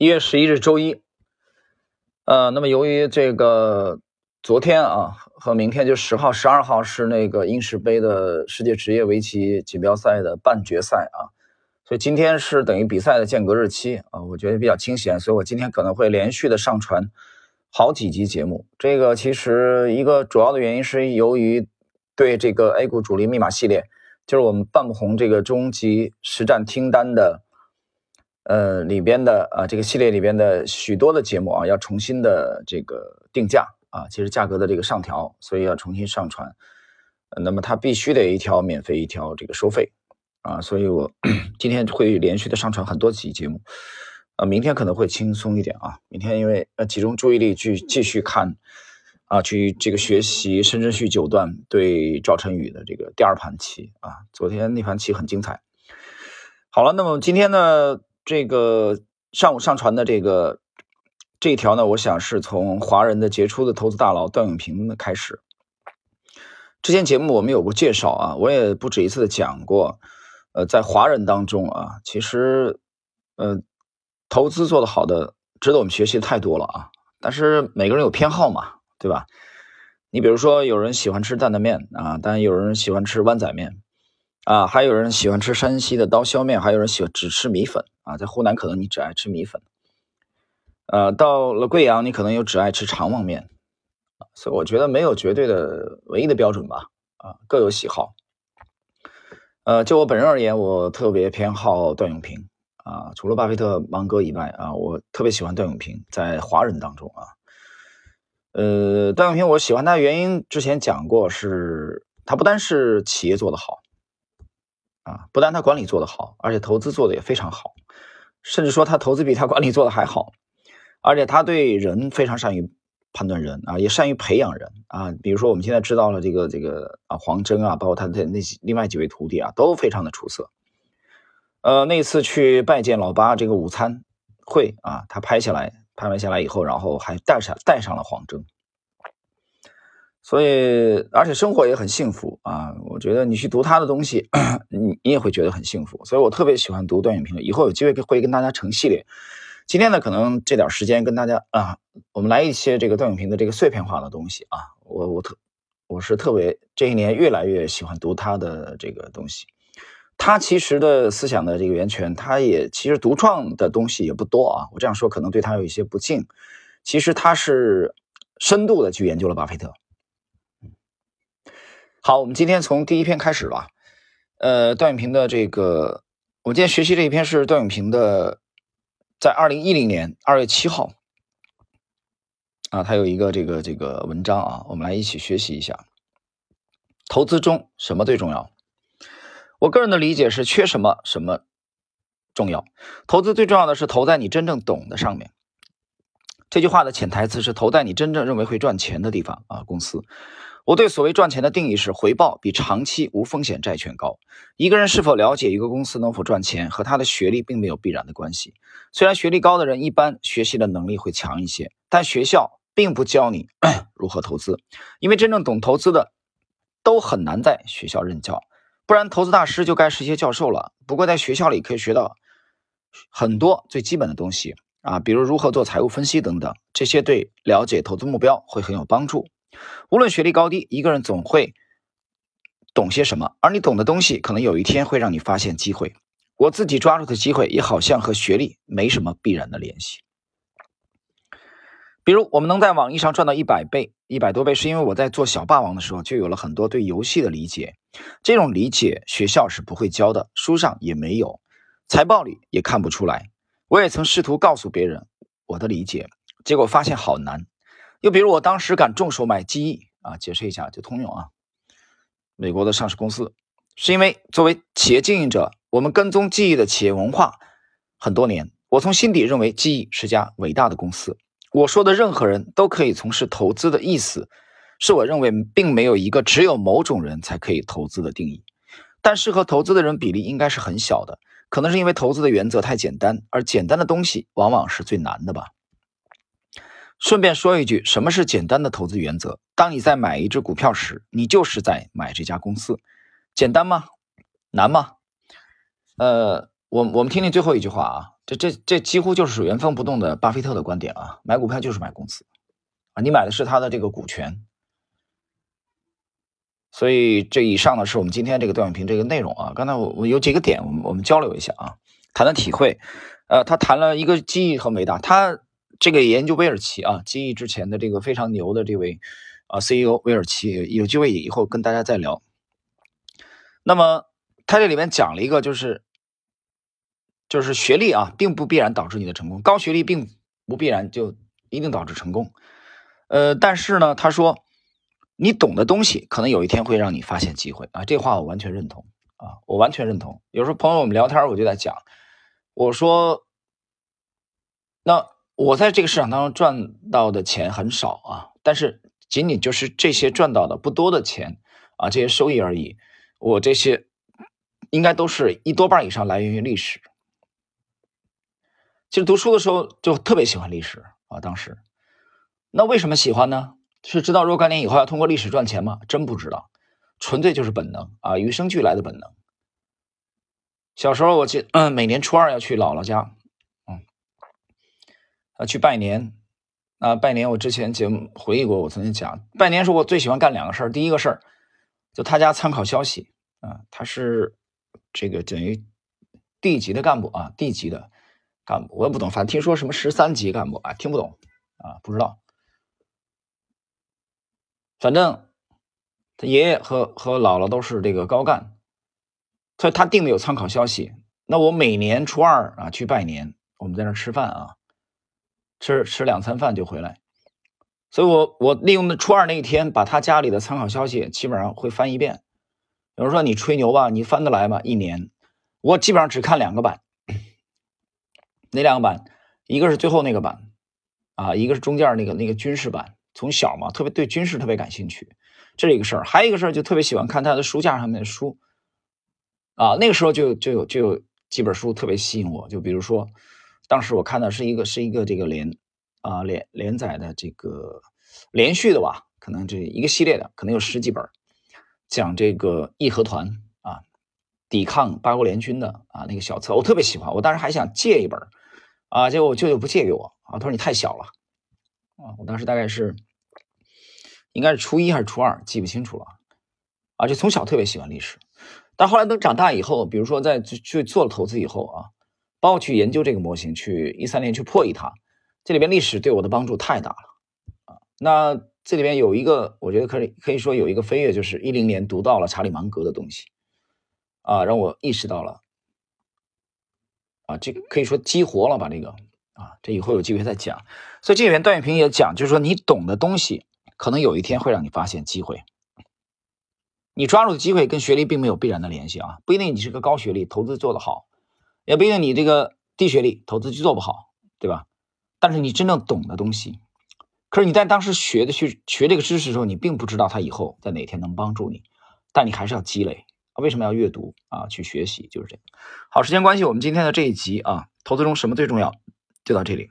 一月十一日周一，呃，那么由于这个昨天啊和明天就十号、十二号是那个英式杯的世界职业围棋锦标赛的半决赛啊，所以今天是等于比赛的间隔日期啊，我觉得比较清闲，所以我今天可能会连续的上传好几集节目。这个其实一个主要的原因是由于对这个 A 股主力密码系列，就是我们半不红这个终极实战听单的。呃，里边的啊，这个系列里边的许多的节目啊，要重新的这个定价啊，其实价格的这个上调，所以要重新上传。那么它必须得一条免费，一条这个收费啊，所以我 今天会连续的上传很多期节目。啊，明天可能会轻松一点啊，明天因为呃集中注意力去继续看啊，去这个学习深圳旭九段对赵晨宇的这个第二盘棋啊，昨天那盘棋很精彩。好了，那么今天呢？这个上午上传的这个这一条呢，我想是从华人的杰出的投资大佬段永平的开始。之前节目我们有过介绍啊，我也不止一次的讲过。呃，在华人当中啊，其实呃投资做得好的，值得我们学习的太多了啊。但是每个人有偏好嘛，对吧？你比如说，有人喜欢吃担担面啊，但有人喜欢吃湾仔面。啊，还有人喜欢吃山西的刀削面，还有人喜欢只吃米粉啊。在湖南，可能你只爱吃米粉。呃，到了贵阳，你可能又只爱吃肠旺面。所以我觉得没有绝对的唯一的标准吧。啊，各有喜好。呃，就我本人而言，我特别偏好段永平啊。除了巴菲特、芒格以外啊，我特别喜欢段永平。在华人当中啊，呃，段永平我喜欢他的原因之前讲过，是他不单是企业做得好。啊，不但他管理做得好，而且投资做的也非常好，甚至说他投资比他管理做的还好，而且他对人非常善于判断人啊，也善于培养人啊。比如说我们现在知道了这个这个啊黄峥啊，包括他的那些另外几位徒弟啊，都非常的出色。呃，那次去拜见老八这个午餐会啊，他拍下来，拍完下来以后，然后还带上带上了黄峥。所以，而且生活也很幸福啊！我觉得你去读他的东西，你你也会觉得很幸福。所以我特别喜欢读段永平的，以后有机会会跟大家成系列。今天呢，可能这点时间跟大家啊，我们来一些这个段永平的这个碎片化的东西啊。我我特我是特别这一年越来越喜欢读他的这个东西。他其实的思想的这个源泉，他也其实独创的东西也不多啊。我这样说可能对他有一些不敬。其实他是深度的去研究了巴菲特。好，我们今天从第一篇开始吧。呃，段永平的这个，我今天学习这一篇是段永平的，在二零一零年二月七号啊，他有一个这个这个文章啊，我们来一起学习一下。投资中什么最重要？我个人的理解是，缺什么什么重要。投资最重要的是投在你真正懂的上面。这句话的潜台词是投在你真正认为会赚钱的地方啊，公司。我对所谓赚钱的定义是，回报比长期无风险债券高。一个人是否了解一个公司能否赚钱，和他的学历并没有必然的关系。虽然学历高的人一般学习的能力会强一些，但学校并不教你 如何投资，因为真正懂投资的都很难在学校任教。不然，投资大师就该是一些教授了。不过，在学校里可以学到很多最基本的东西啊，比如如何做财务分析等等，这些对了解投资目标会很有帮助。无论学历高低，一个人总会懂些什么，而你懂的东西，可能有一天会让你发现机会。我自己抓住的机会，也好像和学历没什么必然的联系。比如，我们能在网易上赚到一百倍、一百多倍，是因为我在做小霸王的时候就有了很多对游戏的理解。这种理解学校是不会教的，书上也没有，财报里也看不出来。我也曾试图告诉别人我的理解，结果发现好难。又比如，我当时敢重手买记忆啊，解释一下，就通用啊，美国的上市公司，是因为作为企业经营者，我们跟踪记忆的企业文化很多年，我从心底认为记忆是家伟大的公司。我说的任何人都可以从事投资的意思，是我认为并没有一个只有某种人才可以投资的定义，但适合投资的人比例应该是很小的，可能是因为投资的原则太简单，而简单的东西往往是最难的吧。顺便说一句，什么是简单的投资原则？当你在买一只股票时，你就是在买这家公司，简单吗？难吗？呃，我我们听听最后一句话啊，这这这几乎就是原封不动的巴菲特的观点啊，买股票就是买公司啊，你买的是他的这个股权。所以这以上呢是我们今天这个段永平这个内容啊。刚才我我有几个点，我们我们交流一下啊，谈谈体会。呃，他谈了一个记忆和伟大，他这个研究威尔奇啊，记忆之前的这个非常牛的这位啊 CEO 威尔奇，有机会以后跟大家再聊。那么他这里面讲了一个，就是就是学历啊，并不必然导致你的成功，高学历并不必然就一定导致成功。呃，但是呢，他说。你懂的东西，可能有一天会让你发现机会啊！这话我完全认同啊，我完全认同。有时候朋友我们聊天，我就在讲，我说，那我在这个市场当中赚到的钱很少啊，但是仅仅就是这些赚到的不多的钱啊，这些收益而已。我这些应该都是一多半以上来源于历史。其实读书的时候就特别喜欢历史啊，当时，那为什么喜欢呢？是知道若干年以后要通过历史赚钱吗？真不知道，纯粹就是本能啊，与生俱来的本能。小时候我记，嗯，每年初二要去姥姥家，啊，去拜年。啊，拜年我之前节目回忆过，我曾经讲，拜年是我最喜欢干两个事儿。第一个事儿，就他家参考消息啊，他是这个等于地级的干部啊，地级的干部，我也不懂，反正听说什么十三级干部啊，听不懂啊，不知道。反正他爷爷和和姥姥都是这个高干，所以他定的有参考消息。那我每年初二啊去拜年，我们在那吃饭啊，吃吃两餐饭就回来。所以我我利用的初二那一天，把他家里的参考消息基本上会翻一遍。有人说你吹牛吧，你翻得来吗？一年我基本上只看两个版，哪两个版？一个是最后那个版啊，一个是中间那个那个军事版。从小嘛，特别对军事特别感兴趣，这是一个事儿。还有一个事儿，就特别喜欢看他的书架上面的书，啊，那个时候就就有就有几本书特别吸引我。就比如说，当时我看的是一个是一个这个连啊连连载的这个连续的吧，可能这一个系列的，可能有十几本，讲这个义和团啊抵抗八国联军的啊那个小册，我特别喜欢。我当时还想借一本，啊，结果我舅舅不借给我啊，他说你太小了啊。我当时大概是。应该是初一还是初二，记不清楚了，啊，就从小特别喜欢历史，但后来等长大以后，比如说在去做了投资以后啊，包括去研究这个模型，去一三年去破译它，这里边历史对我的帮助太大了，啊，那这里边有一个，我觉得可以可以说有一个飞跃，就是一零年读到了查理芒格的东西，啊，让我意识到了，啊，这可以说激活了吧这个，啊，这以后有机会再讲，所以这里边段永平也讲，就是说你懂的东西。可能有一天会让你发现机会，你抓住的机会跟学历并没有必然的联系啊，不一定你是个高学历投资做得好，也不一定你这个低学历投资就做不好，对吧？但是你真正懂的东西，可是你在当时学的去学这个知识的时候，你并不知道它以后在哪天能帮助你，但你还是要积累。为什么要阅读啊？去学习就是这样。好，时间关系，我们今天的这一集啊，投资中什么最重要？就到这里。